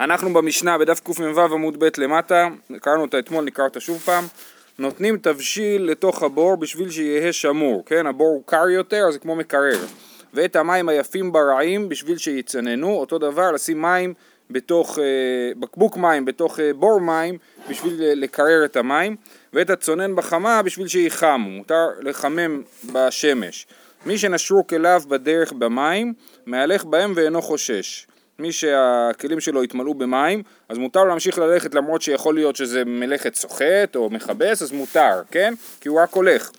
אנחנו במשנה בדף קמ"ו עמוד ב' למטה, קראנו אותה אתמול, נקרא אותה שוב פעם. נותנים תבשיל לתוך הבור בשביל שיהיה שמור, כן? הבור הוא קר יותר, אז זה כמו מקרר. ואת המים היפים ברעים בשביל שיצננו, אותו דבר לשים מים בתוך, אה, בקבוק מים בתוך אה, בור מים בשביל לקרר את המים, ואת הצונן בחמה בשביל שיחמו, מותר לחמם בשמש. מי שנשרו כליו בדרך במים, מהלך בהם ואינו חושש. מי שהכלים שלו יתמלאו במים, אז מותר להמשיך ללכת למרות שיכול להיות שזה מלאכת סוחט או מכבס, אז מותר, כן? כי הוא רק הולך.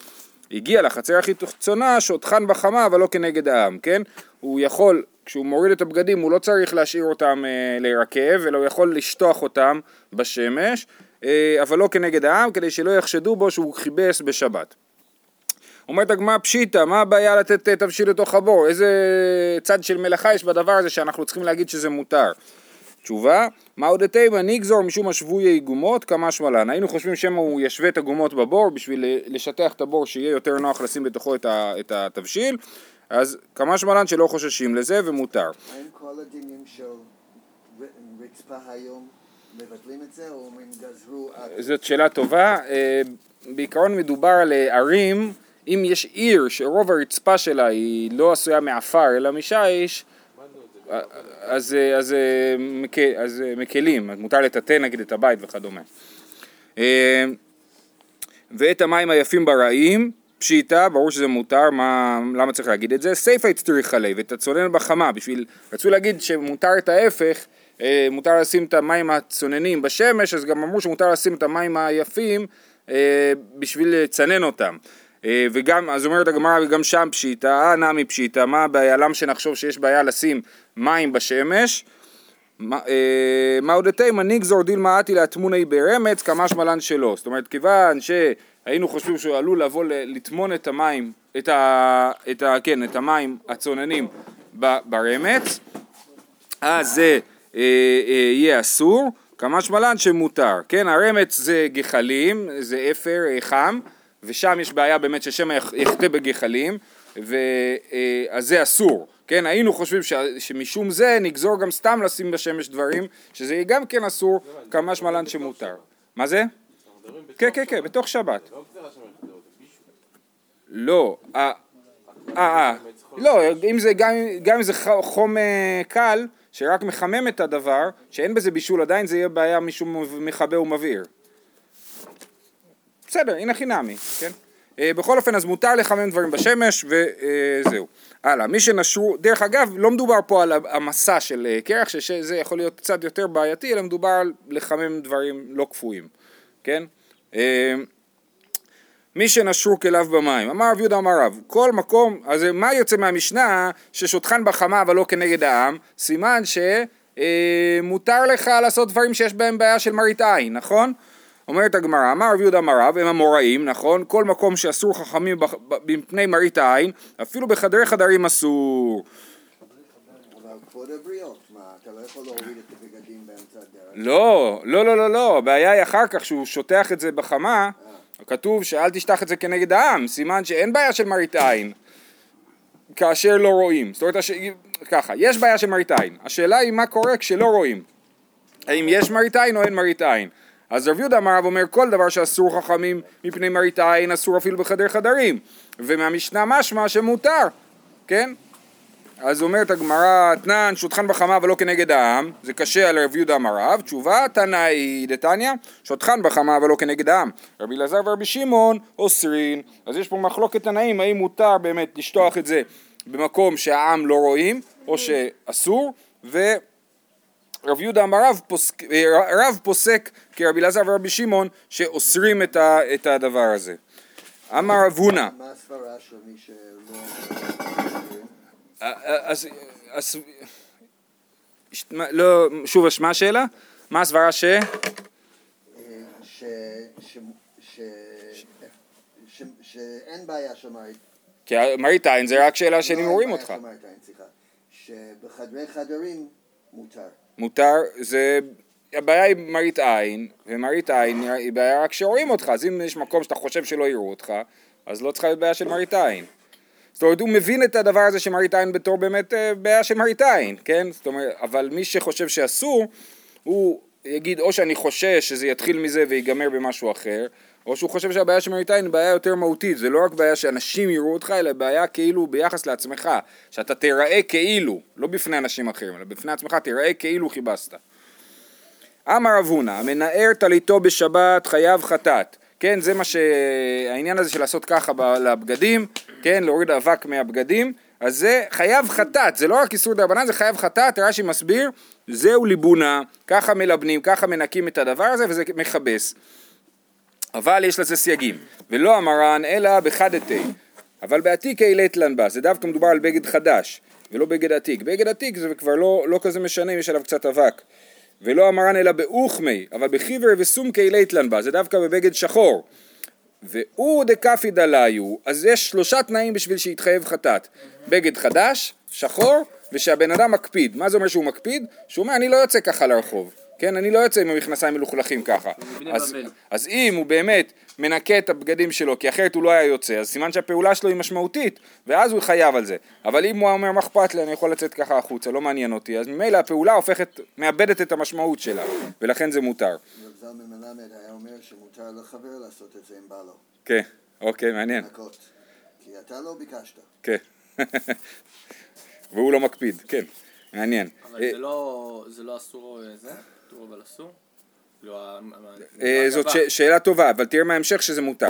הגיע לחצר הכי תחצונה, שוטחן בחמה, אבל לא כנגד העם, כן? הוא יכול, כשהוא מוריד את הבגדים, הוא לא צריך להשאיר אותם אה, להירקב, אלא הוא יכול לשטוח אותם בשמש, אה, אבל לא כנגד העם, כדי שלא יחשדו בו שהוא כיבס בשבת. אומרת הגמרא פשיטא, מה הבעיה לתת אה, תבשיל לתוך הבור? איזה צד של מלאכה יש בדבר הזה שאנחנו צריכים להגיד שזה מותר? תשובה, מה עוד תימא נגזור משום השבויי גומות כמה שמלן. היינו חושבים שמא הוא ישווה את הגומות בבור בשביל לשטח את הבור שיהיה יותר נוח לשים בתוכו את, ה, את התבשיל, אז כמה שמלן שלא חוששים לזה ומותר. האם כל הדינים של רצפה היום מבטלים את זה, או אם גזרו... זאת שאלה טובה. אה, בעיקרון מדובר על אה, ערים אם יש עיר שרוב הרצפה שלה היא לא עשויה מעפר אלא משיש, אז, אז, אז מקלים, מותר לטאטא נגיד את הבית וכדומה. אה, ואת המים היפים ברעים, פשיטה, ברור שזה מותר, מה, למה צריך להגיד את זה? סייפה הצטריך עלי ואת הצונן בחמה, בשביל, רצו להגיד שמותר את ההפך, אה, מותר לשים את המים הצוננים בשמש, אז גם אמרו שמותר לשים את המים היפים אה, בשביל לצנן אותם. אה, וגם, אז אומרת הגמרא, וגם שם פשיטא, אה נמי פשיטא, מה הבעיה? למה שנחשוב שיש בעיה לשים מים בשמש? מה אה, עוד תימא נגזור דילמה אתי לאטמוני ברמץ כמשמע לן שלא. זאת אומרת, כיוון שהיינו חושבים שהוא עלול לבוא לטמון את המים, את ה... את ה כן, את המים הצוננים ברמץ, אז זה אה, יהיה אסור, כמשמע לן שמותר. כן, הרמץ זה גחלים, זה אפר חם. ושם יש בעיה באמת ששמא יחטא בגחלים, ו, אה, זה אסור, כן? היינו חושבים ש, שמשום זה נגזור גם סתם לשים בשמש דברים, שזה יהיה גם כן אסור, כמה שמלן שמותר. מה זה? כן, כן, כן, בתוך שבת. לא, אה, אה, לא, אם זה, גם אם זה חום אה, קל, שרק מחמם את הדבר, שאין בזה בישול עדיין, זה יהיה בעיה משום מכבה ומבעיר. בסדר, הנה חינמי, כן? אה, בכל אופן, אז מותר לחמם דברים בשמש, וזהו. הלאה, מי שנשרו, דרך אגב, לא מדובר פה על המסע של אה, קרח, שזה יכול להיות קצת יותר בעייתי, אלא מדובר על לחמם דברים לא קפואים, כן? אה, מי שנשרו כליו במים, אמר רב יהודה אמר רב, כל מקום, אז מה יוצא מהמשנה ששוטחן בחמה אבל לא כנגד העם, סימן שמותר לך לעשות דברים שיש בהם בעיה של מראית עין, נכון? אומרת הגמרא, אמר רב יהודה אמר רב, הם המוראים, נכון? כל מקום שאסור חכמים מפני מראית העין, אפילו בחדרי חדרים אסור. לא, לא, לא, לא, לא, הבעיה היא אחר כך שהוא שוטח את זה בחמה, כתוב שאל תשטח את זה כנגד העם, סימן שאין בעיה של מראית עין, כאשר לא רואים. זאת אומרת. ככה, יש בעיה של מראית עין, השאלה היא מה קורה כשלא רואים. האם יש מראית עין או אין מראית עין. אז רב יהודה אמר אומר כל דבר שאסור חכמים מפני מראית עין אסור אפילו בחדר חדרים. ומהמשנה משמע שמותר, כן? אז אומרת הגמרא, תנן שוטחן בחמה ולא כנגד העם, זה קשה על רב יהודה אמר רב, תשובה תנאי דתניא, שוטחן בחמה ולא כנגד העם, רבי אלעזר ורבי שמעון אוסרין, אז יש פה מחלוקת תנאים האם מותר באמת לשטוח את זה במקום שהעם לא רואים או שאסור, ו... רב יהודה אמר רב פוסק, רב פוסק כרבי אלעזר ורבי שמעון שאוסרים את, ה, את הדבר הזה. אמר רב הונא מה הסברה של מי שלא... לא, שוב, מה השאלה? מה הסברה ש... שאין בעיה של מראית. כי מראית עין זה רק שאלה של אם רואים אותך. שבחדרי חדרים מותר. מותר, זה, הבעיה היא מראית עין, ומראית עין היא בעיה רק שרואים אותך, אז אם יש מקום שאתה חושב שלא יראו אותך, אז לא צריכה להיות בעיה של מראית עין. זאת אומרת, הוא מבין את הדבר הזה של מראית עין בתור באמת אה, בעיה של מראית עין, כן? זאת אומרת, אבל מי שחושב שאסור, הוא יגיד או שאני חושש שזה יתחיל מזה ויגמר במשהו אחר, או שהוא חושב שהבעיה של מראיתיים היא בעיה יותר מהותית, זה לא רק בעיה שאנשים יראו אותך, אלא בעיה כאילו ביחס לעצמך, שאתה תיראה כאילו, לא בפני אנשים אחרים, אלא בפני עצמך תיראה כאילו כיבסת. אמר רב הונא, המנער טליתו בשבת חייב חטאת. כן, זה מה שהעניין הזה של לעשות ככה לבגדים, כן, להוריד אבק מהבגדים, אז זה חייב חטאת, זה לא רק איסור דרבנן, זה חייב חטאת, רש"י מסביר, זהו ליבונה, ככה מלבנים, ככה מנקים את הדבר הזה וזה מכבס. אבל יש לזה סייגים, ולא המרן אלא בחדתי, אבל בעתיק העלית לנבה, זה דווקא מדובר על בגד חדש, ולא בגד עתיק, בגד עתיק זה כבר לא, לא כזה משנה יש עליו קצת אבק, ולא המרן אלא באוכמי, אבל בחיבר וסומקי העלית לנבה, זה דווקא בבגד שחור, והוא דקפי דליו, אז יש שלושה תנאים בשביל שיתחייב חטאת, בגד חדש, שחור, ושהבן אדם מקפיד, מה זה אומר שהוא מקפיד? שהוא אומר אני לא יוצא ככה לרחוב, כן, אני לא יוצא עם המכנסיים מלוכלכים ככה. אז. אז אם הוא באמת מנקה את הבגדים שלו, כי אחרת הוא לא היה יוצא, אז סימן שהפעולה שלו היא משמעותית, ואז הוא חייב על זה. אבל אם הוא אומר, מה אכפת לי, אני יכול לצאת ככה החוצה, לא מעניין אותי, אז ממילא הפעולה הופכת, מאבדת את המשמעות שלה, ולכן זה מותר. רב זלמן מלמד היה אומר שמותר לחבר לעשות את זה אם בא לו, כן, אוקיי, מעניין. כי אתה לא ביקשת. כן. והוא לא מקפיד, כן, מעניין. אבל זה לא, זה לא אסור אה, זה? כתוב אבל אסור? לא, אה, זאת שאלה טובה, אבל תראה מההמשך שזה מותר.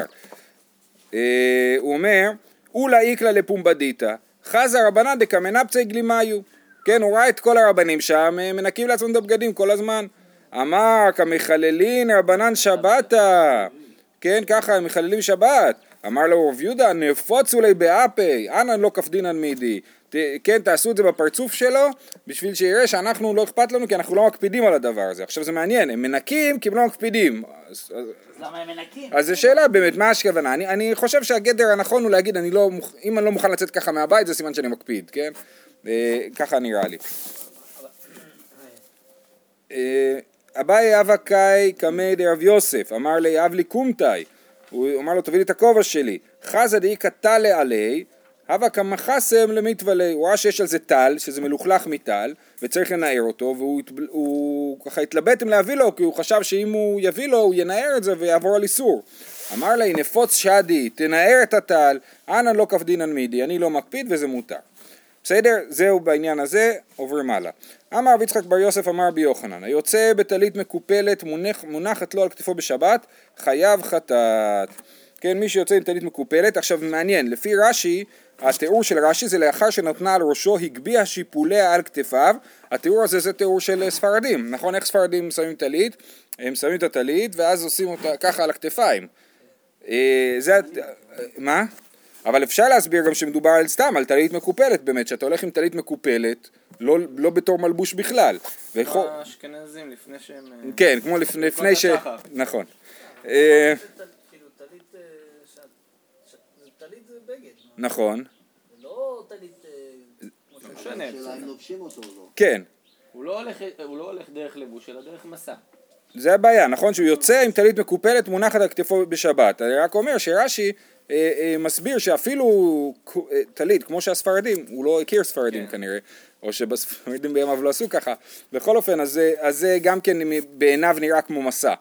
אה, הוא אומר, אולה איקלה לפומבדיתא, חזה רבנן דקמנפצי גלימיו. כן, הוא ראה את כל הרבנים שם, אה, מנקים לעצמם את הבגדים כל הזמן. אמר, כמחללין רבנן שבתא. כן, ככה, הם מחללים שבת. אמר לו רב יהודה, נפוצו לי באפי, אנא לא כפדינן מידי. ת- כן, תעשו את זה בפרצוף שלו, בשביל שיראה שאנחנו לא אכפת לנו, כי אנחנו לא מקפידים על הדבר הזה. עכשיו זה מעניין, הם מנקים כי הם לא מקפידים. אז, אז, למה הם מנקים? אז זו שאלה באמת, מה הכוונה? אני, אני חושב שהגדר הנכון הוא להגיד, אני לא, אם אני לא מוכן לצאת ככה מהבית, זה סימן שאני מקפיד, כן? אה, ככה נראה לי. אה, אביי אבא קאי קמי דרב יוסף, אמר לי אב לי קומתאי, הוא אמר לו תביא לי את הכובע שלי, חזה דאי קטלה עלי, הווה כמחסם למיתוולי, הוא ראה שיש על זה טל, שזה מלוכלך מטל, וצריך לנער אותו, והוא הוא ככה התלבט אם להביא לו, כי הוא חשב שאם הוא יביא לו, הוא ינער את זה ויעבור על איסור. אמר לה, נפוץ שדי, תנער את הטל, אנא לא כפדינן מידי, אני לא מקפיד וזה מותר. בסדר? זהו בעניין הזה, עוברים הלאה. אמר רבי יצחק בר יוסף אמר רבי יוחנן, היוצא בטלית מקופלת מונח, מונחת לו על כתפו בשבת, חייב חטאת. כן, מי שיוצא עם טלית מקופלת, עכשיו מעניין, לפי רש"י, התיאור של רש"י זה לאחר שנתנה על ראשו, הגביה שיפוליה על כתפיו, התיאור הזה זה תיאור של ספרדים, נכון? איך ספרדים שמים טלית? הם שמים את הטלית ואז עושים אותה ככה על הכתפיים. אה, זה, אה, מה? אבל אפשר להסביר גם שמדובר על סתם, על טלית מקופלת באמת, שאתה הולך עם טלית מקופלת, לא, לא בתור מלבוש בכלל. ויכול- האשכנזים לפני שהם... אה, כן, כמו לפ, לפני ש... השחר. נכון. אה, כאילו טלית, אה, טלית זה בגד, נכון, זה לא טלית... אה, כמו ש- משנה, השאלה אם לובשים אותו או לא. כן. הוא לא הולך- הוא לא הולך דרך לבוש, אלא דרך מסע. זה הבעיה, נכון שהוא יוצא עם טלית מקופלת מונחת על כתפו בשבת. אני רק אומר שרש"י אה, אה, מסביר שאפילו אה, טלית, כמו שהספרדים, הוא לא הכיר ספרדים כן. כנראה, או שבספרדים בימיו לא עשו ככה. בכל אופן, אז, זה- אז זה גם כן בעיניו נראה כמו מסע.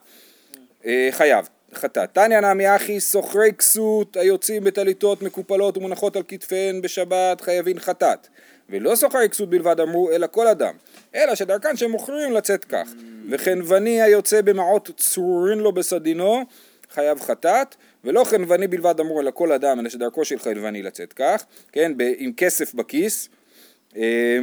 אה, חייב, חטאת. תניא נמי אחי סוחרי כסות היוצאים בטליתות מקופלות ומונחות על כתפיהן בשבת חייבים חטאת. ולא סוחרי כסות בלבד אמרו, אלא כל אדם. אלא שדרכן שהם מוכרים לצאת כך. וחנווני היוצא במעות צרורין לו בסדינו, חייב חטאת. ולא חנווני בלבד אמרו, אלא כל אדם, אלא שדרכו של חנווני לצאת כך. כן, ב- עם כסף בכיס. אה,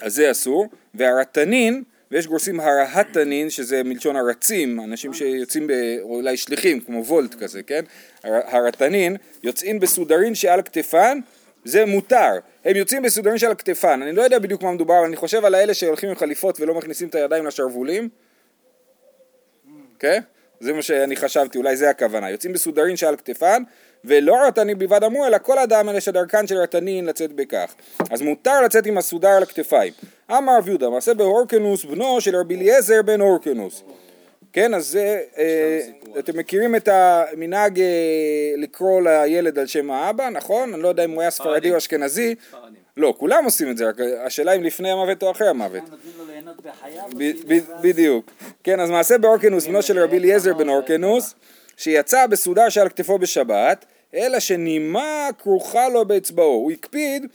אז זה אסור, והרתנין, ויש גורסים הרהטנין, שזה מלשון הרצים, אנשים שיוצאים, ב, או אולי שליחים, כמו וולט כזה, כן? הר- הרתנין, יוצאים בסודרין שעל כתפן, זה מותר. הם יוצאים בסודרין שעל כתפן, אני לא יודע בדיוק מה מדובר, אבל אני חושב על האלה שהולכים עם חליפות ולא מכניסים את הידיים לשרוולים, כן? זה מה שאני חשבתי, אולי זה הכוונה. יוצאים בסודרין שעל כתפן, ולא רתנין בלבד אמרו, אלא כל אדם אלה שדרכן של רתנין לצאת בכך. אז מותר לצאת עם הסודר על הכתפיים. אמר רב יהודה, מעשה בהורקנוס בנו של רבי אליעזר בן הורקנוס. כן, אז זה, אה, אתם מכירים את המנהג אה, לקרוא לילד על שם האבא, נכון? אני לא יודע אם הוא היה ספרדי או אשכנזי. לא, כולם עושים את זה, רק השאלה אם לפני המוות או אחרי המוות. בדיוק. כן, אז מעשה באורקנוס, בנו של רבי אליעזר בן אורקנוס, שיצא בסודר שעל כתפו בשבת, אלא שנימה כרוכה לו באצבעו. הוא הקפיד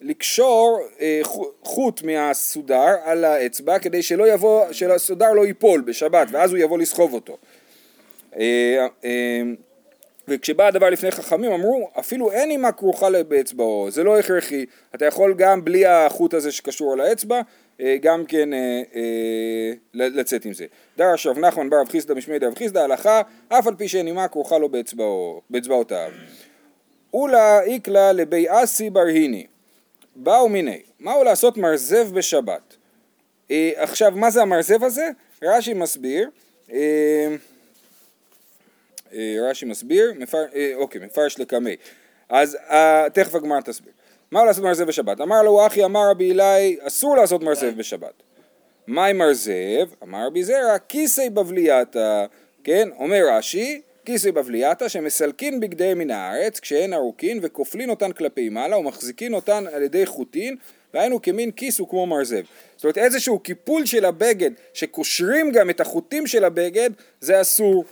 לקשור אה, חו- חוט מהסודר על האצבע, כדי שלא יבוא, שהסודר לא ייפול בשבת, ואז הוא יבוא לסחוב אותו. אה, אה, וכשבא הדבר לפני חכמים אמרו אפילו אין נימה כרוכה באצבעו זה לא הכרחי אתה יכול גם בלי החוט הזה שקשור על האצבע גם כן אה, אה, לצאת עם זה. דרש רב נחמן בר רב חיסדא משמי דרב חיסדא הלכה אף על פי שאין נימה כרוכה לו באצבעו, באצבעותיו. אולה איקלה לבי אסי ברהיני באו מיני מהו לעשות מרזב בשבת אה, עכשיו מה זה המרזב הזה? רש"י מסביר אה, אה, רש"י מסביר, מפר, אה, אוקיי, מפרש לקמי. אז אה, תכף הגמרא תסביר. מה לעשות מרזב בשבת? אמר לו אחי אמר רבי אלי אסור לעשות מרזב בשבת. מהי מרזב? אמר רבי זרע כיסי בבלייתא, כן? אומר רש"י כיסי בבלייתא שמסלקין בגדיהם מן הארץ כשהן ארוכין וכופלין אותן כלפי מעלה ומחזיקין אותן על ידי חוטין והיינו כמין כיס וכמו מרזב. זאת אומרת איזשהו קיפול של הבגד שקושרים גם את החוטים של הבגד זה אסור.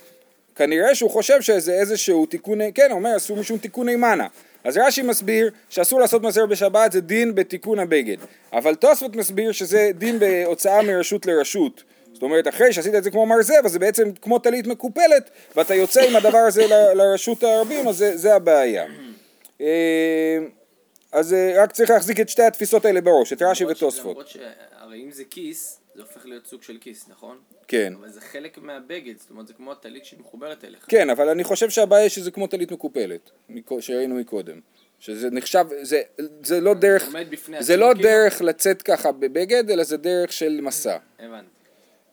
כנראה שהוא חושב שזה איזשהו תיקוני, כן, אומר אסור משום תיקוני מנה. אז רש"י מסביר שאסור לעשות מזר בשבת זה דין בתיקון הבגד. אבל תוספות מסביר שזה דין בהוצאה מרשות לרשות. זאת אומרת, אחרי שעשית את זה כמו מרזב, אז זה בעצם כמו טלית מקופלת, ואתה יוצא עם הדבר הזה ל- לרשות הרבים, אז זה, זה הבעיה. אה, אז אה, רק צריך להחזיק את שתי התפיסות האלה בראש, את רש"י ותוספות. למרות שהרי אם זה כיס, זה הופך להיות סוג של כיס, נכון? כן. אבל זה חלק מהבגד, זאת אומרת זה כמו הטלית שמחוברת אליך. כן, אבל אני חושב שהבעיה שזה כמו טלית מקופלת, מקו- שראינו מקודם. שזה נחשב, זה, זה לא דרך, זה לא כאילו. דרך לצאת ככה בבגד, אלא זה דרך של מסע. הבנתי.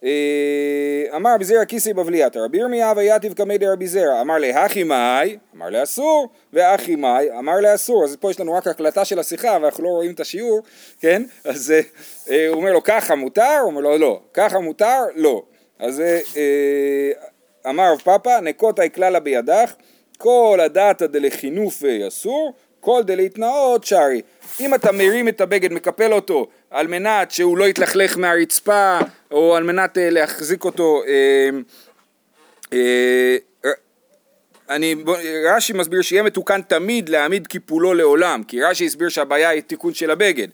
אה, אמר רבי זרע כיסי בבלייתא, רבי ירמיה ויתיב קמי דרבי זרע, אמר להכי מאי, אמר לאסור, והכי מאי, אמר לאסור, אז פה יש לנו רק הקלטה של השיחה, ואנחנו לא רואים את השיעור, כן? אז אה, אה, הוא אומר לו ככה מותר, הוא אומר לו לא, ככה מותר, לא. אז אמר רב פאפא, נקוטה כללה בידך, כל הדתא דלחינופי אסור, כל דלהתנאות שרי. אם אתה מרים את הבגד, מקפל אותו, על מנת שהוא לא יתלכלך מהרצפה, או על מנת אה, להחזיק אותו, אה, אה, אני, רש"י מסביר שיהיה מתוקן תמיד להעמיד קיפולו לעולם, כי רש"י הסביר שהבעיה היא תיקון של הבגד.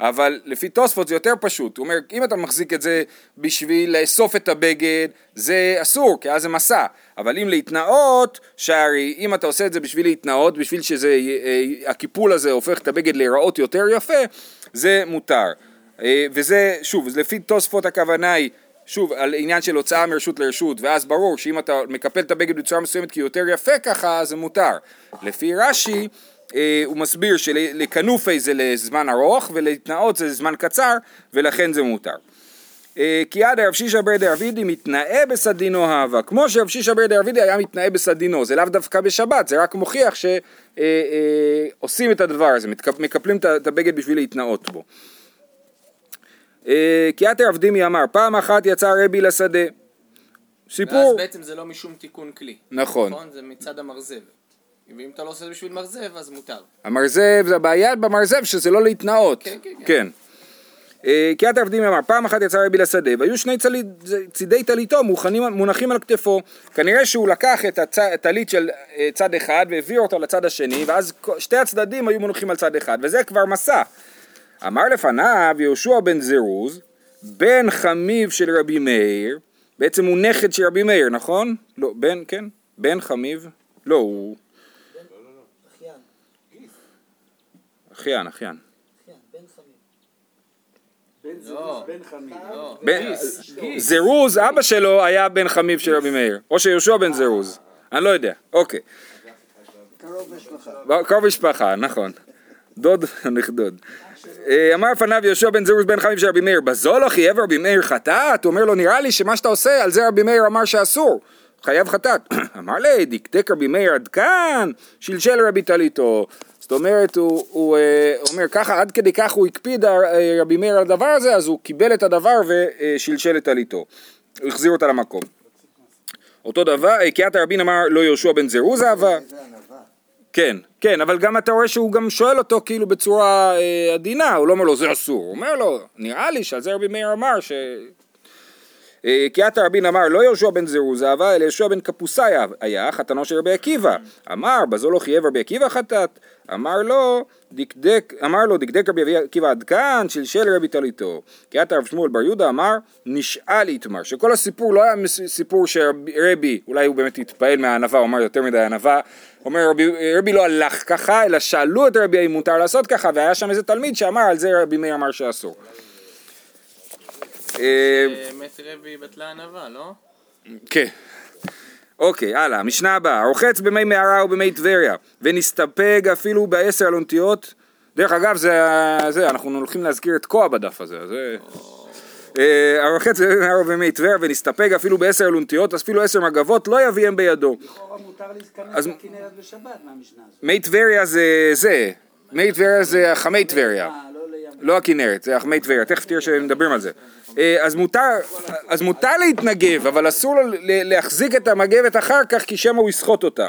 אבל לפי תוספות זה יותר פשוט, הוא אומר אם אתה מחזיק את זה בשביל לאסוף את הבגד זה אסור כי אז זה מסע. אבל אם להתנאות שהרי אם אתה עושה את זה בשביל להתנאות בשביל שזה אה, הקיפול הזה הופך את הבגד להיראות יותר יפה זה מותר. אה, וזה שוב לפי תוספות הכוונה היא שוב על עניין של הוצאה מרשות לרשות ואז ברור שאם אתה מקפל את הבגד בצורה מסוימת כי הוא יותר יפה ככה זה מותר. לפי רש"י אה, הוא מסביר שלכנופי זה לזמן ארוך ולהתנאות זה לזמן קצר ולכן זה מותר. אה, כי עד רב שישא בר דרבידי מתנאה בסדינו הווה כמו שרב שישא בר דרבידי היה מתנאה בסדינו זה לאו דווקא בשבת זה רק מוכיח שעושים את הדבר הזה מקפלים את הבגד בשביל להתנאות בו. אה, כי עתר עבדימי אמר פעם אחת יצא רבי לשדה ואז סיפור בעצם זה לא משום תיקון כלי. נכון נכון? זה מצד המרזב. ואם אתה לא עושה את זה בשביל מרזב, אז מותר. המרזב, זה הבעיה במרזב שזה לא להתנאות. כן, כן, כן. כן. אה, כי עתר עבדים אמר, פעם אחת יצא רבי לשדה, והיו שני צלי- צידי טליתו מונחים על כתפו. כנראה שהוא לקח את הטלית של אה, צד אחד והעביר אותו לצד השני, ואז שתי הצדדים היו מונחים על צד אחד, וזה כבר מסע. אמר לפניו יהושע בן זירוז, בן חמיב של רבי מאיר, בעצם הוא נכד של רבי מאיר, נכון? לא, בן, כן? בן חמיב? לא, הוא אחיין, אחיין, אחיין. אחיין, בן חמיב. בן לא. זירוז. לא, גיס. זירוז, אבא שלו היה בן חמיב של רבי מאיר, או שיהושע בן זירוז, אני לא יודע, אוקיי. קרוב משפחה. נכון. דוד נכדוד. אה, אמר לפניו יהושע בן זירוז בן חמיב של רבי מאיר, בזול אחי עבר רבי מאיר חטאת? הוא אומר לו, נראה לי שמה שאתה עושה, על זה רבי מאיר אמר שאסור. חייב חטאת. אמר לי, דקדק רבי מאיר עד כאן, שלשל רבי טליתו. זאת אומרת, הוא, הוא אה, אומר ככה, עד כדי כך הוא הקפיד אה, רבי מאיר על הדבר הזה, אז הוא קיבל את הדבר ושלשל את טליתו. הוא החזיר אותה למקום. אותו דבר, אה, קיאת הרבין אמר לא יהושע בן זירוז אהבה, זה ענווה. כן, כן, אבל גם אתה רואה שהוא גם שואל אותו כאילו בצורה אה, עדינה, הוא לא אומר לו זה אסור, הוא אומר לו, נראה לי שעל זה רבי מאיר אמר ש... אה, כי עתה רבין אמר לא יהושע בן זרוזהבה אלא יהושע בן קפוסאי היה חתנו של רבי עקיבא. אמר בזו לא חייב רבי עקיבא חטאת. אמר לו דקדק אמר לו דקדק רבי עקיבא עד כאן שלשל רבי טליתו. כי עתה רב שמואל בר יהודה אמר נשאל איתמר שכל הסיפור לא היה סיפור שרבי אולי הוא באמת התפעל מהענווה הוא אמר יותר מדי ענווה. אומר רבי, רבי לא הלך ככה אלא שאלו את רבי האם מותר לעשות ככה? והיה שם איזה תלמיד שאמר על זה רבי מאיר אמר שאסור אה, באמת רבי בטלה ענווה, לא? כן. אוקיי, הלאה, המשנה הבאה, רוחץ במי מערה ובמי טבריה, ונסתפק אפילו בעשר אלונטיות. דרך אגב, זה, זה, אנחנו הולכים להזכיר את כה בדף הזה, זה... אה, הרוחץ במי מערה ובמי טבריה, ונסתפק אפילו בעשר אלונטיות, אז אפילו עשר מגבות, לא יביאם בידו. לכאורה מותר להיכנס לכנרת בשבת מהמשנה הזאת. מי טבריה זה זה, מי טבריה זה חמי טבריה. לא הכנרת, זה החמי טבריה, תכף תראה שמדברים על זה. אה, אז מותר, להתנגב, אבל אסור להחזיק את המגבת אחר כך, כי שמא הוא יסחוט אותה.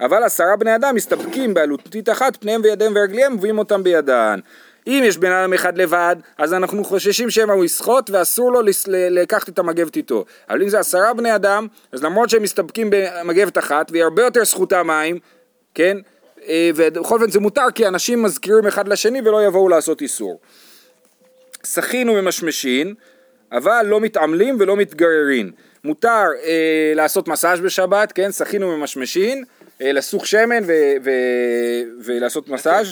אבל עשרה בני אדם מסתפקים בעלותית אחת, פניהם וידיהם ורגליהם, מביאים אותם בידן. אם יש בן אדם אחד לבד, אז אנחנו חוששים שמא הוא יסחוט, ואסור לו לקחת את המגבת איתו. אבל אם זה עשרה בני אדם, אז למרות שהם מסתפקים במגבת אחת, והיא הרבה יותר סחוטה מים, כן? אה, ובכל אופן זה מותר, כי אנשים מזכירים אחד לשני ולא יבואו לעשות איסור. סכין וממשמשין, אבל לא מתעמלים ולא מתגררין. מותר אה, לעשות מסאז' בשבת, כן, סכין וממשמשין, אה, לסוך שמן ו- ו- ולעשות מסאז',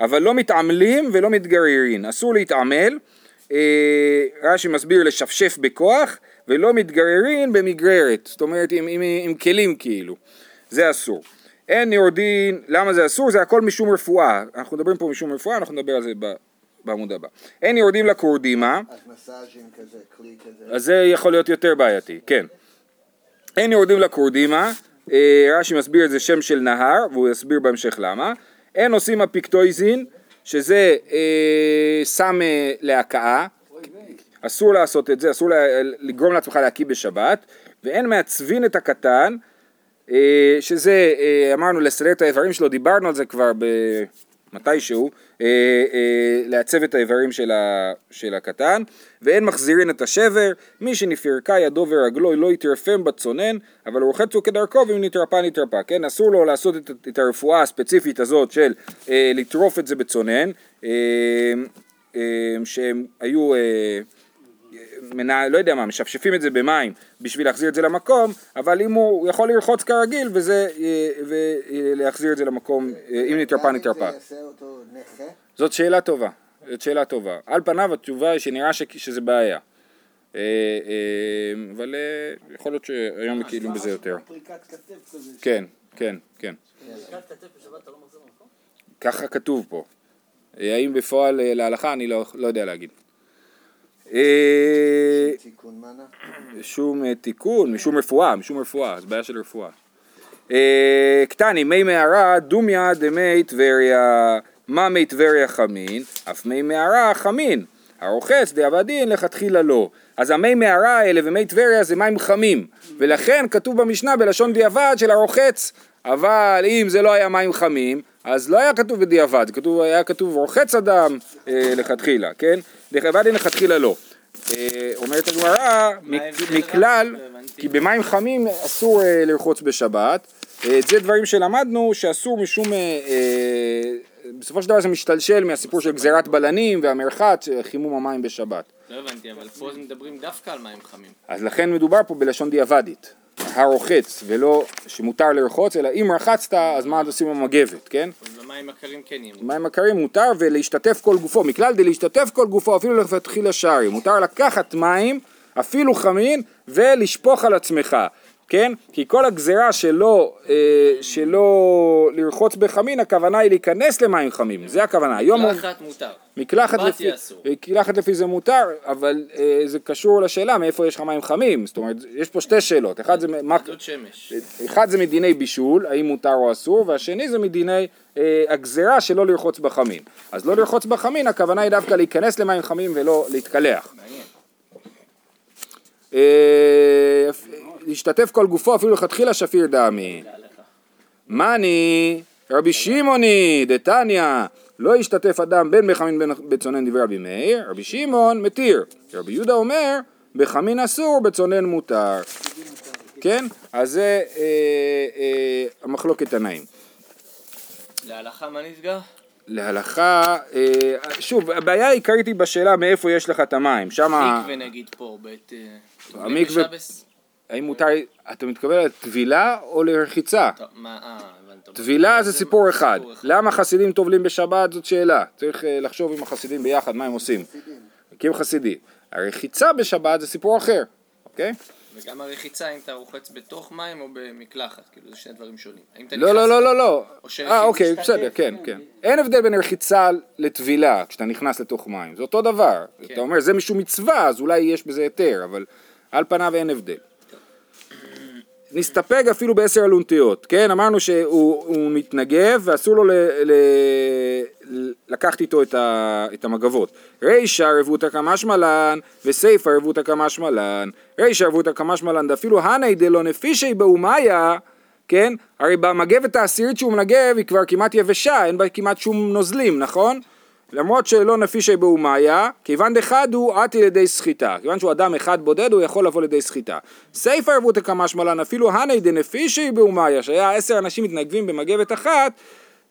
אבל לא מתעמלים ולא מתגררין. אסור להתעמל, אה, רש"י מסביר לשפשף בכוח, ולא מתגררין במגררת, זאת אומרת עם, עם, עם כלים כאילו, זה אסור. אין יורדין, למה זה אסור? זה הכל משום רפואה, אנחנו מדברים פה משום רפואה, אנחנו נדבר על זה בעמוד הבא. אין יורדים לכורדימה, אז מסאז'ים כזה, כלי כזה. אז זה יכול להיות יותר בעייתי, כן. אין יורדים לכורדימה, אה, רש"י מסביר את זה שם של נהר, והוא יסביר בהמשך למה. אין עושים אפיקטויזין, שזה אה, סם אה, להכאה, אסור לעשות את זה, אסור לגרום לעצמך להקיא בשבת, ואין מעצבין את הקטן, שזה, אה, אמרנו לסדר את האיברים שלו, דיברנו על זה כבר מתישהו, אה, אה, לעצב את האיברים של, הקטן, ואין מחזירין את השבר, מי שנפרקה ידו ורגלו לא יתרפם בצונן, אבל רוחצו כדרכו ואם נתרפא נתרפא, כן, אסור לו לעשות את, הרפואה הספציפית הזאת של אה, לטרוף את זה בצונן, אה, אה, שהם היו... מנע, לא יודע מה, משפשפים את זה במים בשביל להחזיר את זה למקום, אבל אם הוא הוא יכול לרחוץ כרגיל וזה, אה, ולהחזיר את זה למקום, אה, אם נתרפא נתרפא. זאת שאלה טובה, זאת שאלה טובה. על פניו התשובה היא שנראה ש, שזה בעיה. אה, אבל יכול להיות שהיום מכירים בזה יותר. כן, כן, כן. לא? ככה כתוב פה. האם בפועל להלכה אני לא, לא יודע להגיד. אה, תיקון מנה? שום אה, תיקון, משום רפואה, משום רפואה, זו בעיה של רפואה. אה, קטני, מי מערה, דומיה דמי טבריה, מה מי טבריה חמין, אף מי מערה חמין, הרוחץ דעבדין לכתחילה לא. אז המי מערה האלה ומי טבריה זה מים חמים, ולכן כתוב במשנה בלשון דיעבד של הרוחץ, אבל אם זה לא היה מים חמים, אז לא היה כתוב בדיעבד, כתוב, היה כתוב רוחץ אדם אה, לכתחילה, כן? דעבדין לכתחילה לא. אה, אומרת הגמרא, מכלל? לא. כי במים חמים אסור אה, לרחוץ בשבת, אה, את זה דברים שלמדנו שאסור משום, בסופו של דבר זה משתלשל מהסיפור של גזירת בלנים והמרחץ, חימום המים בשבת. לא הבנתי, אבל פה מדברים דווקא על מים חמים. אז לכן מדובר פה בלשון דיעבדית, הרוחץ, ולא שמותר לרחוץ, אלא אם רחצת אז מה עושים עם המגבת, כן? אז במים הקרים כן יהיה. מים הקרים מותר ולהשתתף כל גופו, מכלל דלהשתתף כל גופו אפילו לכתחילה שערי, מותר לקחת מים, אפילו חמין, ולשפוך על עצמך, כן? כי כל הגזרה שלא, אה, שלא לרחוץ בחמין, הכוונה היא להיכנס למים חמים, זה הכוונה. מקלחת מותר. מקלחת לפי, אסור. מקלחת לפי זה מותר, אבל אה, זה קשור לשאלה מאיפה יש לך מים חמים, זאת אומרת, יש פה שתי שאלות, אחד זה, מה, שמש. אחד זה מדיני בישול, האם מותר או אסור, והשני זה מדיני אה, הגזרה שלא לרחוץ בחמין. אז לא לרחוץ בחמין, הכוונה היא דווקא להיכנס למים חמים ולא להתקלח. מעניין. אה, להשתתף כל גופו אפילו לכתחילה שפיר דמי. מאני, רבי שמעוני דתניא לא ישתתף אדם בין בחמין בין בצונן דברי רבי מאיר, רבי שמעון מתיר. רבי יהודה אומר בחמין אסור, בצונן מותר. כן? אז זה אה, אה, המחלוקת תנאים. להלכה מה נסגר? להלכה, אה, שוב, הבעיה העיקרית היא בשאלה מאיפה יש לך את המים. שמה, מקווה נגיד פה, בית... אה, המקווה-? האם מותר, אתה מתכוון לטבילה או לרחיצה? אה. טבילה זה סיפור אחד. למה חסידים טובלים בשבת זאת שאלה. צריך אה, לחשוב עם החסידים ביחד מה הם עושים. כי הם חסידים. הרחיצה בשבת זה סיפור אחר, אוקיי? וגם הרחיצה, אם אתה רוחץ בתוך מים או במקלחת, כאילו זה שני דברים שונים. לא, לא, לא, לא, לא. אה, אוקיי, בסדר, כן, כן. אין הבדל בין רחיצה לטבילה כשאתה נכנס לתוך מים, זה אותו דבר. כן. אתה אומר, זה משום מצווה, אז אולי יש בזה היתר, אבל על פניו אין הבדל. נסתפק אפילו בעשר אלונטיות, כן? אמרנו שהוא הוא מתנגב ואסור לו ל, ל, ל, לקחת איתו את, ה, את המגבות. רישא רבותא כמשמלן וסיפא רבותא כמשמלן. רישא רבותא כמשמלן דאפילו הני דלא נפישי באומיה, כן? הרי במגבת העשירית שהוא מנגב היא כבר כמעט יבשה, אין בה כמעט שום נוזלים, נכון? למרות שלא נפישי באומיה, כיוון דחד הוא עתי לידי סחיטה. כיוון שהוא אדם אחד בודד, הוא יכול לבוא לידי סחיטה. סייפא ערבותא כמשמלן, אפילו הני דנפישי באומיה, שהיה עשר אנשים מתנגבים במגבת אחת,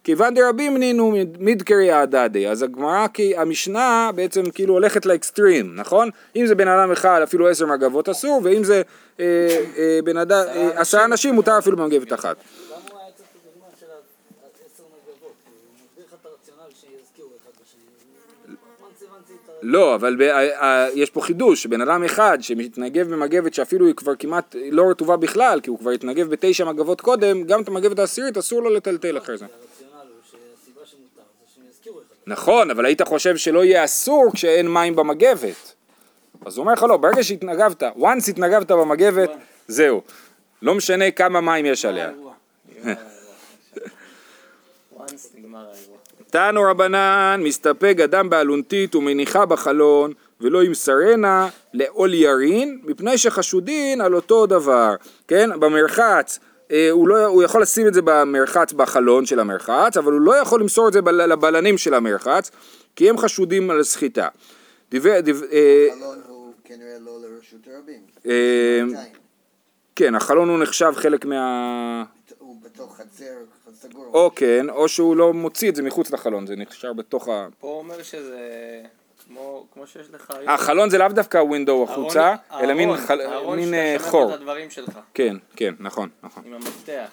כיוון דרבים נינו מדקרי הדדי. אז הגמרא, כי המשנה בעצם כאילו הולכת לאקסטרים, נכון? אם זה בן אדם אחד, אפילו עשר מגבות אסור, ואם זה אה, אה, בן אדם, אה, עשרה אנשים, מותר אפילו במגבת אחת. למה הוא היה צריך את הדוגמה של העשר מגבות? הוא מסביר לך את הרציונל שיזכירו אחד בשני. מנצי מנצי את ה... לא, אבל ב, ה, ה, יש פה חידוש, בן אדם אחד שמתנגב במגבת שאפילו היא כבר כמעט לא רטובה בכלל, כי הוא כבר התנגב בתשע מגבות קודם, גם את המגבת העשירית אסור לו לטלטל אחרי זה. נכון, אבל היית חושב שלא יהיה אסור כשאין מים במגבת. אז הוא אומר לך לא, ברגע שהתנגבת, once התנגבת במגבת, זהו. לא משנה כמה מים יש עליה. once נגמר האירוע. תנו רבנן, מסתפק אדם באלונתית ומניחה בחלון, ולא ימסרנה לעול ירין, מפני שחשודין על אותו דבר. כן, במרחץ, אה, הוא, לא, הוא יכול לשים את זה במרחץ בחלון של המרחץ, אבל הוא לא יכול למסור את זה בל- לבלנים של המרחץ, כי הם חשודים על סחיטה. דבר, דבר, אה, החלון הוא כנראה לא לרשות הרבים. אה. כן, החלון הוא נחשב חלק מה... בתוך חצר סגור. או כן, או שהוא לא מוציא את זה מחוץ לחלון, זה נשאר בתוך ה... פה הוא אומר שזה כמו כמו שיש לך... החלון זה לאו דווקא ווינדו החוצה, אלא מין, חל... הארון מין שאתה אה, חור. בו את הדברים שלך, כן, כן, נכון, נכון. עם המפתח.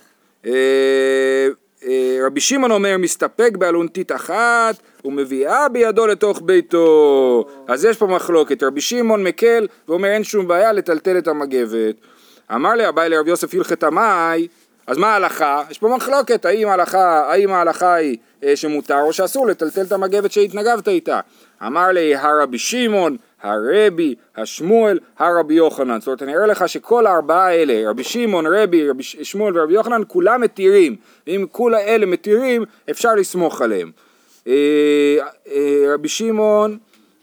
אה, אה, רבי שמעון אומר, מסתפק באלונתית אחת ומביאה בידו לתוך ביתו. אז יש פה מחלוקת, רבי שמעון מקל ואומר אין שום בעיה לטלטל את המגבת. אמר לי אביי לרבי יוסף הלכת המאי, אז מה ההלכה? יש פה מחלוקת, האם ההלכה, האם ההלכה היא אה, שמותר או שאסור לטלטל את המגבת שהתנגבת איתה. אמר לי הרבי שמעון, הרבי, השמואל, הרבי יוחנן. זאת אומרת, אני אראה לך שכל הארבעה האלה, רבי שמעון, רבי, רבי שמואל ורבי יוחנן, כולם מתירים. ואם כול האלה מתירים, אפשר לסמוך עליהם. אה, אה, רבי שמעון,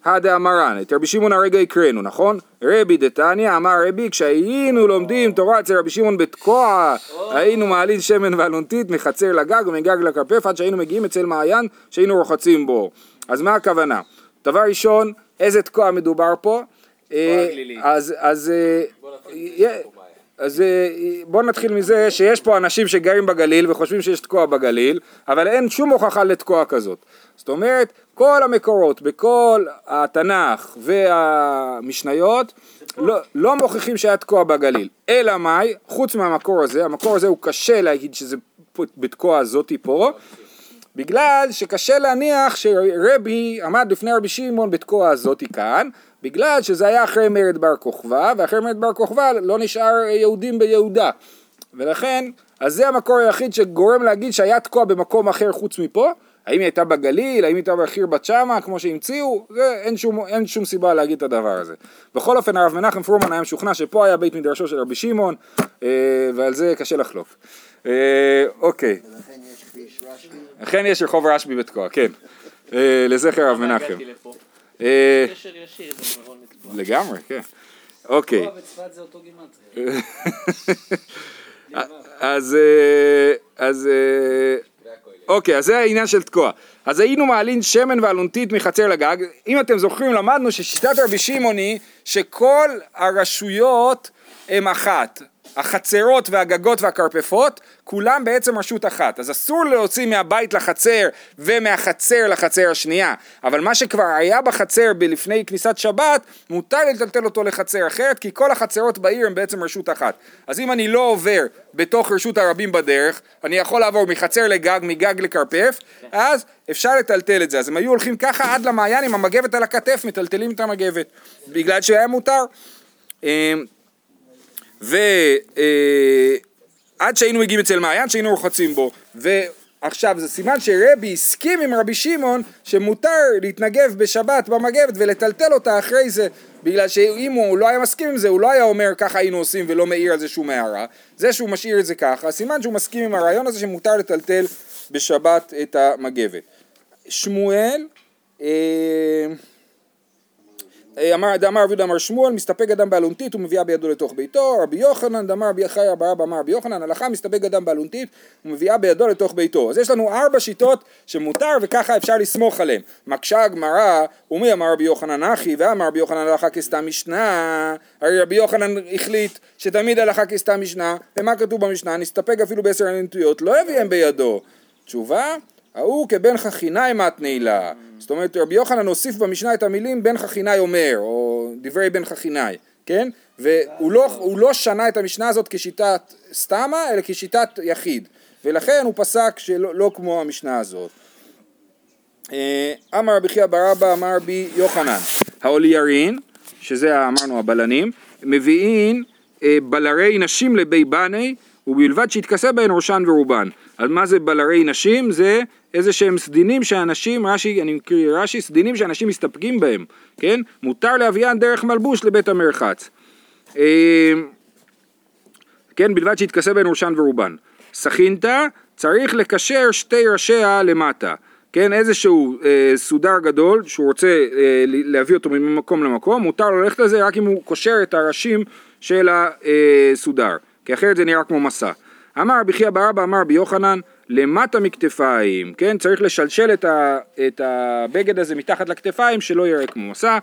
הדה אמרן, את רבי שמעון הרגע הקראנו, נכון? רבי דתניא, אמר רבי, כשהיינו לומדים תורה אצל רבי שמעון בתקוע, היינו מעלין שמן ואלונתית מחצר לגג ומגג לכרפף עד שהיינו מגיעים אצל מעיין שהיינו רוחצים בו. אז מה הכוונה? דבר ראשון, איזה תקוע מדובר פה? אה. אז, אז, אה, אז אה, בואו נתחיל מזה שיש פה אנשים שגרים בגליל וחושבים שיש תקוע בגליל, אבל אין שום הוכחה לתקוע כזאת. זאת אומרת, כל המקורות בכל התנ"ך והמשניות לא, לא מוכיחים שהיה תקוע בגליל. אלא מאי? חוץ מהמקור הזה, המקור הזה הוא קשה להגיד שזה בתקוע הזאתי פה, בגלל שקשה להניח שרבי עמד לפני רבי שמעון בתקוע הזאתי כאן, בגלל שזה היה אחרי מרד בר כוכבא, ואחרי מרד בר כוכבא לא נשאר יהודים ביהודה. ולכן, אז זה המקור היחיד שגורם להגיד שהיה תקוע במקום אחר חוץ מפה. האם היא הייתה בגליל, האם היא הייתה בחיר בת שמה, כמו שהמציאו, זה אין שום, אין שום סיבה להגיד את הדבר הזה. בכל אופן, הרב מנחם פרומן היה משוכנע שפה היה בית מדרשו של רבי שמעון, אה, ועל זה קשה לחלוק. אה, אוקיי. ולכן יש כביש רשב"י. אכן יש רחוב רשב"י בתקוע, כן. אה, לזכר הרב מנחם. אה, קשר ישיר. לגמרי, כן. אוקיי. גימטריה. אז, אה, אז, אה, אוקיי, אז זה העניין של תקוע. אז היינו מעלין שמן ואלונתית מחצר לגג. אם אתם זוכרים, למדנו ששיטת רבי שמעון היא שכל הרשויות הם אחת. החצרות והגגות והכרפפות, כולם בעצם רשות אחת. אז אסור להוציא מהבית לחצר ומהחצר לחצר השנייה. אבל מה שכבר היה בחצר לפני כניסת שבת, מותר לטלטל אותו לחצר אחרת, כי כל החצרות בעיר הם בעצם רשות אחת. אז אם אני לא עובר בתוך רשות הרבים בדרך, אני יכול לעבור מחצר לגג, מגג לכרפף, אז אפשר לטלטל את זה. אז הם היו הולכים ככה עד למעיין עם המגבת על הכתף, מטלטלים את המגבת. בגלל שהיה מותר. ועד שהיינו מגיעים אצל מעיין שהיינו רוחצים בו. ועכשיו זה סימן שרבי הסכים עם רבי שמעון שמותר להתנגב בשבת במגבת ולטלטל אותה אחרי זה בגלל שאם הוא לא היה מסכים עם זה הוא לא היה אומר ככה היינו עושים ולא מעיר על זה שום הערה. זה שהוא משאיר את זה ככה סימן שהוא מסכים עם הרעיון הזה שמותר לטלטל בשבת את המגבת. שמואל אה, אמר דאמר רבי אמר שמואל מסתפק אדם באלונתית ומביאה בידו לתוך ביתו. רבי יוחנן דאמר רבי יחיא בר אבא אמר רבי יוחנן הלכה מסתפק אדם באלונתית ומביאה בידו לתוך ביתו. אז יש לנו ארבע שיטות שמותר וככה אפשר לסמוך עליהן. מקשה הגמרא ומי אמר רבי יוחנן אחי ואמר רבי יוחנן הלכה כסתם משנה? הרי רבי יוחנן החליט שתמיד הלכה כסתם משנה ומה כתוב במשנה? נסתפק אפילו בעשר אלונתיות לא יביאם בידו. תשובה ההוא כבן חכינאי מתני לה. זאת אומרת רבי יוחנן הוסיף במשנה את המילים בן חכינאי אומר, או דברי בן חכינאי, כן? והוא לא, לא שנה את המשנה הזאת כשיטת סתמה, אלא כשיטת יחיד. ולכן הוא פסק שלא לא כמו המשנה הזאת. אה, אמר רבי חייא בר אבא אמר רבי יוחנן, האוליירין, שזה אמרנו הבלנים, מביאים אה, בלרי נשים לבי בני ובלבד שיתכסה בהן ראשן ורובן. אז מה זה בלרי נשים? זה איזה שהם סדינים שאנשים, רש"י, אני מקריא רש"י, סדינים שאנשים מסתפקים בהם, כן? מותר להביאן דרך מלבוש לבית המרחץ. אה, כן, בלבד שיתכסה בהן ראשן ורובן. סכינתא, צריך לקשר שתי ראשיה למטה. כן, איזשהו אה, סודר גדול שהוא רוצה אה, להביא אותו ממקום למקום, מותר ללכת לזה רק אם הוא קושר את הראשים של הסודר, כי אחרת זה נראה כמו מסע. אמר רבי חייא בר אבא אמר רבי יוחנן למטה מכתפיים, כן? צריך לשלשל את, ה, את הבגד הזה מתחת לכתפיים שלא יראה כמו מסע.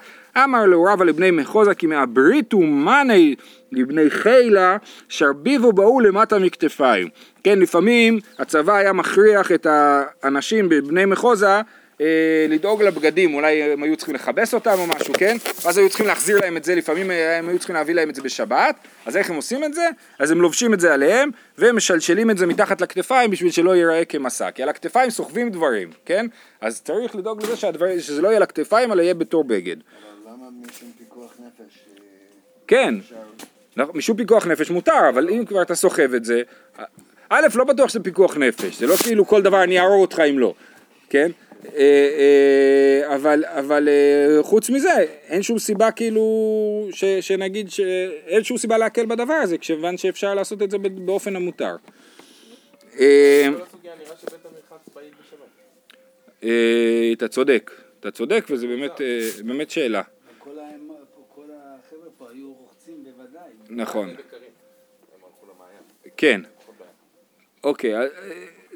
אמר לו רבא לבני מחוזה כי מעבריתו מאני לבני חילה שרביבו באו למטה מכתפיים. כן, לפעמים הצבא היה מכריח את האנשים בבני מחוזה אה, לדאוג לבגדים, אולי הם היו צריכים לכבס אותם או משהו, כן? ואז היו צריכים להחזיר להם את זה, לפעמים אה, הם היו צריכים להביא להם את זה בשבת, אז איך הם עושים את זה? אז הם לובשים את זה עליהם ומשלשלים את זה מתחת לכתפיים בשביל שלא ייראה כמסע, כי על הכתפיים סוחבים דברים, כן? אז צריך לדאוג לזה שהדבר, שזה לא יהיה לכתפיים אלא יהיה בתור בגד. אבל למה משום פיקוח נפש? אה, כן, אפשר- משום פיקוח נפש מותר, אבל אם כבר אתה סוחב את זה, א', לא בטוח שזה פיקוח נפש, זה לא כאילו כל דבר אני אהרוג אותך אם לא, כן? אה, אה, אבל, אבל אה, חוץ מזה, אין שום סיבה כאילו, ש, שנגיד, ש, אין שום סיבה להקל בדבר הזה, כיוון שאפשר לעשות את זה באופן המותר. אתה צודק, אתה צודק וזה באמת, באמת שאלה, כל החבר'ה פה היו רוחצים בוודאי. נכון. כן. אוקיי,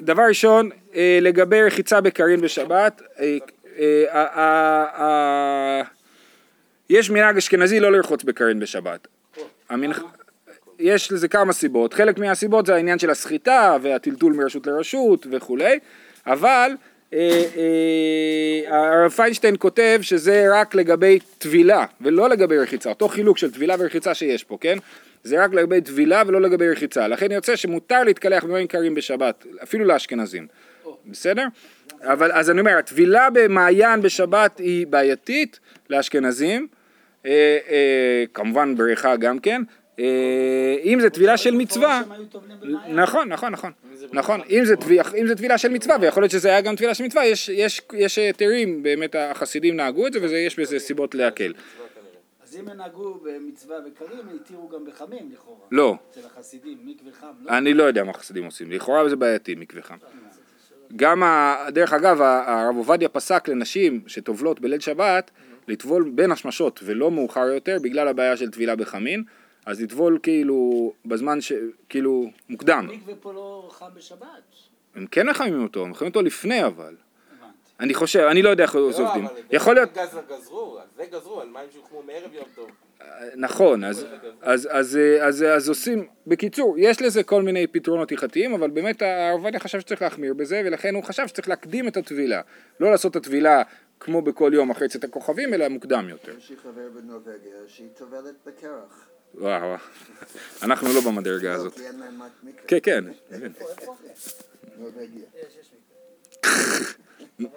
דבר ראשון, אה, לגבי רחיצה בקרין בשבת, אה, אה, יש מנהג אשכנזי לא לרחוץ בקרין בשבת. יש לזה כמה סיבות, חלק מהסיבות זה העניין של הסחיטה והטלטול מרשות לרשות וכולי, אבל הרב פיינשטיין כותב שזה רק לגבי טבילה ולא לגבי רחיצה, אותו חילוק של טבילה ורחיצה שיש פה, כן? זה רק לגבי טבילה ולא לגבי רחיצה, לכן יוצא שמותר להתקלח במים קרים בשבת, אפילו לאשכנזים, בסדר? אבל אז אני אומר, הטבילה במעיין בשבת היא בעייתית לאשכנזים, אה, אה, כמובן בריכה גם כן, אה, אם זה טבילה של מצווה. נכון, נכון, נכון, נכון, אם זה, טבילה, של מצווה, ויכול להיות שזה היה גם טבילה של מצווה, יש, היתרים, באמת החסידים נהגו את זה, ויש בזה סיבות להקל. אז אם הם נהגו במצווה וקרים, התירו גם בחמים לכאורה. לא, אצל החסידים, מקווה חם, לא? אני לא יודע מה חסידים עושים, לכאורה זה בעייתי מקווה חם. גם, ה- דרך אגב, הרב עובדיה פסק לנשים שטובלות בליל שבת, לטבול בין השמשות ולא מאוחר יותר, בגלל הבעיה של טבילה בחמין, אז לטבול כאילו בזמן ש... כאילו מוקדם. מקווה פה לא חם בשבת. הם כן מחממים אותו, הם מחממים אותו לפני אבל. אני חושב, אני לא יודע איך זה לא, עובדים. אבל יכול להיות, גז גזרו, על זה גזרו, על מים שהוקמו מערב יום טוב. נכון, אז, אז, אז, אה, אז, אז עושים, בקיצור, יש לזה כל מיני פתרונות הלכתיים, אבל באמת הרב עובדיה חשב שצריך להחמיר בזה, ולכן הוא חשב שצריך להקדים את הטבילה. לא לעשות את הטבילה כמו בכל יום אחרי צאת הכוכבים, אלא מוקדם יותר. יש לי חבר בנורבגיה שהיא טובלת בקרח. וואו, וואו. אנחנו לא במדרגה לא, הזאת. כי אין להם מקווה. כן, כן. נורבגיה. לא.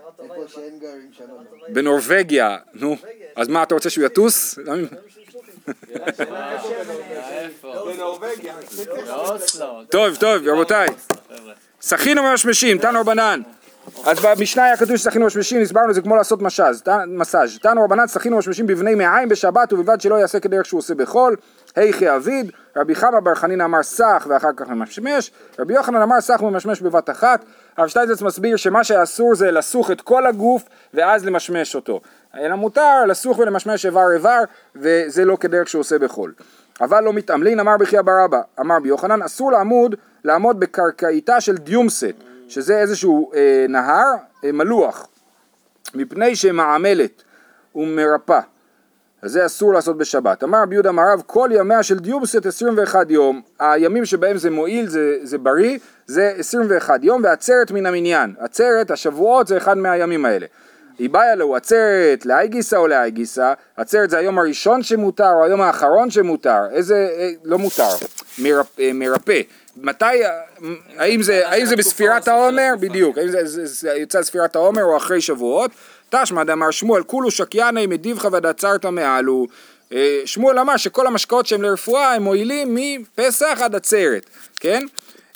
בנורבגיה, נו, אז מה, אתה רוצה שהוא יטוס? טוב, טוב, רבותיי. שחינו ממשמשים, תנו רבנן. אז במשנה היה כתוב ששחינו ממשמשים, הסברנו זה כמו לעשות מסאז'. תנו רבנן שחינו ממשמשים בבני מעיים בשבת ובלבד שלא יעשה כדרך שהוא עושה בחול. היכי אביד, רבי חמא בר חנינא אמר סח ואחר כך ממשמש, רבי יוחנן אמר סח וממשמש בבת אחת. הרב שטייזץ מסביר שמה שאסור זה לסוך את כל הגוף ואז למשמש אותו. אלא מותר לסוך ולמשמש איבר איבר וזה לא כדרך שהוא עושה בחול. אבל לא מתעמלין, אמר בחייא בר אבא, אמר רבי יוחנן, אסור לעמוד, לעמוד בקרקעיתה של דיומסט, שזה איזשהו אה, נהר אה, מלוח, מפני שמעמלת ומרפא. אז זה אסור לעשות בשבת. אמר רבי יהודה מערב, כל ימיה של דיומסט 21 יום. הימים שבהם זה מועיל, זה, זה בריא, זה 21 יום, ועצרת מן המניין. עצרת, השבועות זה אחד מהימים האלה. איבאיה לו עצרת לאי גיסא או לאי גיסא, עצרת זה היום הראשון שמותר או היום האחרון שמותר, איזה, אה, לא מותר, מרפא, אה, מרפא. מתי, אה, האם זה, האם זה בספירת העומר? בדיוק, האם זה, זה, זה יוצא ספירת העומר או אחרי שבועות? תשמע דאמר שמואל כולו שקיאני מדיבך ודעצרת מעלו שמואל אמר שכל המשקאות שהם לרפואה הם מועילים מפסח עד עצרת, כן?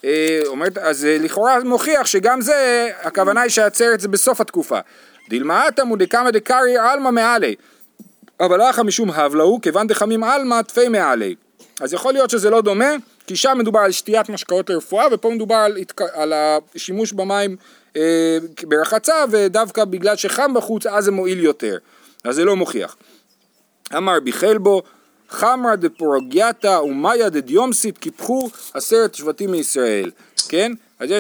אה, אומרת, אז אה, לכאורה מוכיח שגם זה, הכוונה היא שהעצרת זה בסוף התקופה. דילמאתא מודקמא דקרי עלמא מעלי. אבל אחא משום הבלהו, כיוון דחמים עלמא תפי מעלי. אז יכול להיות שזה לא דומה, כי שם מדובר על שתיית משקאות לרפואה, ופה מדובר על, התק... על השימוש במים אה, ברחצה, ודווקא בגלל שחם בחוץ, אז זה מועיל יותר. אז זה לא מוכיח. אמר ביחלבו, חמרא דפורגיאטה ומאיה דדיומסית קיפחו עשרת שבטים מישראל, כן? אז יש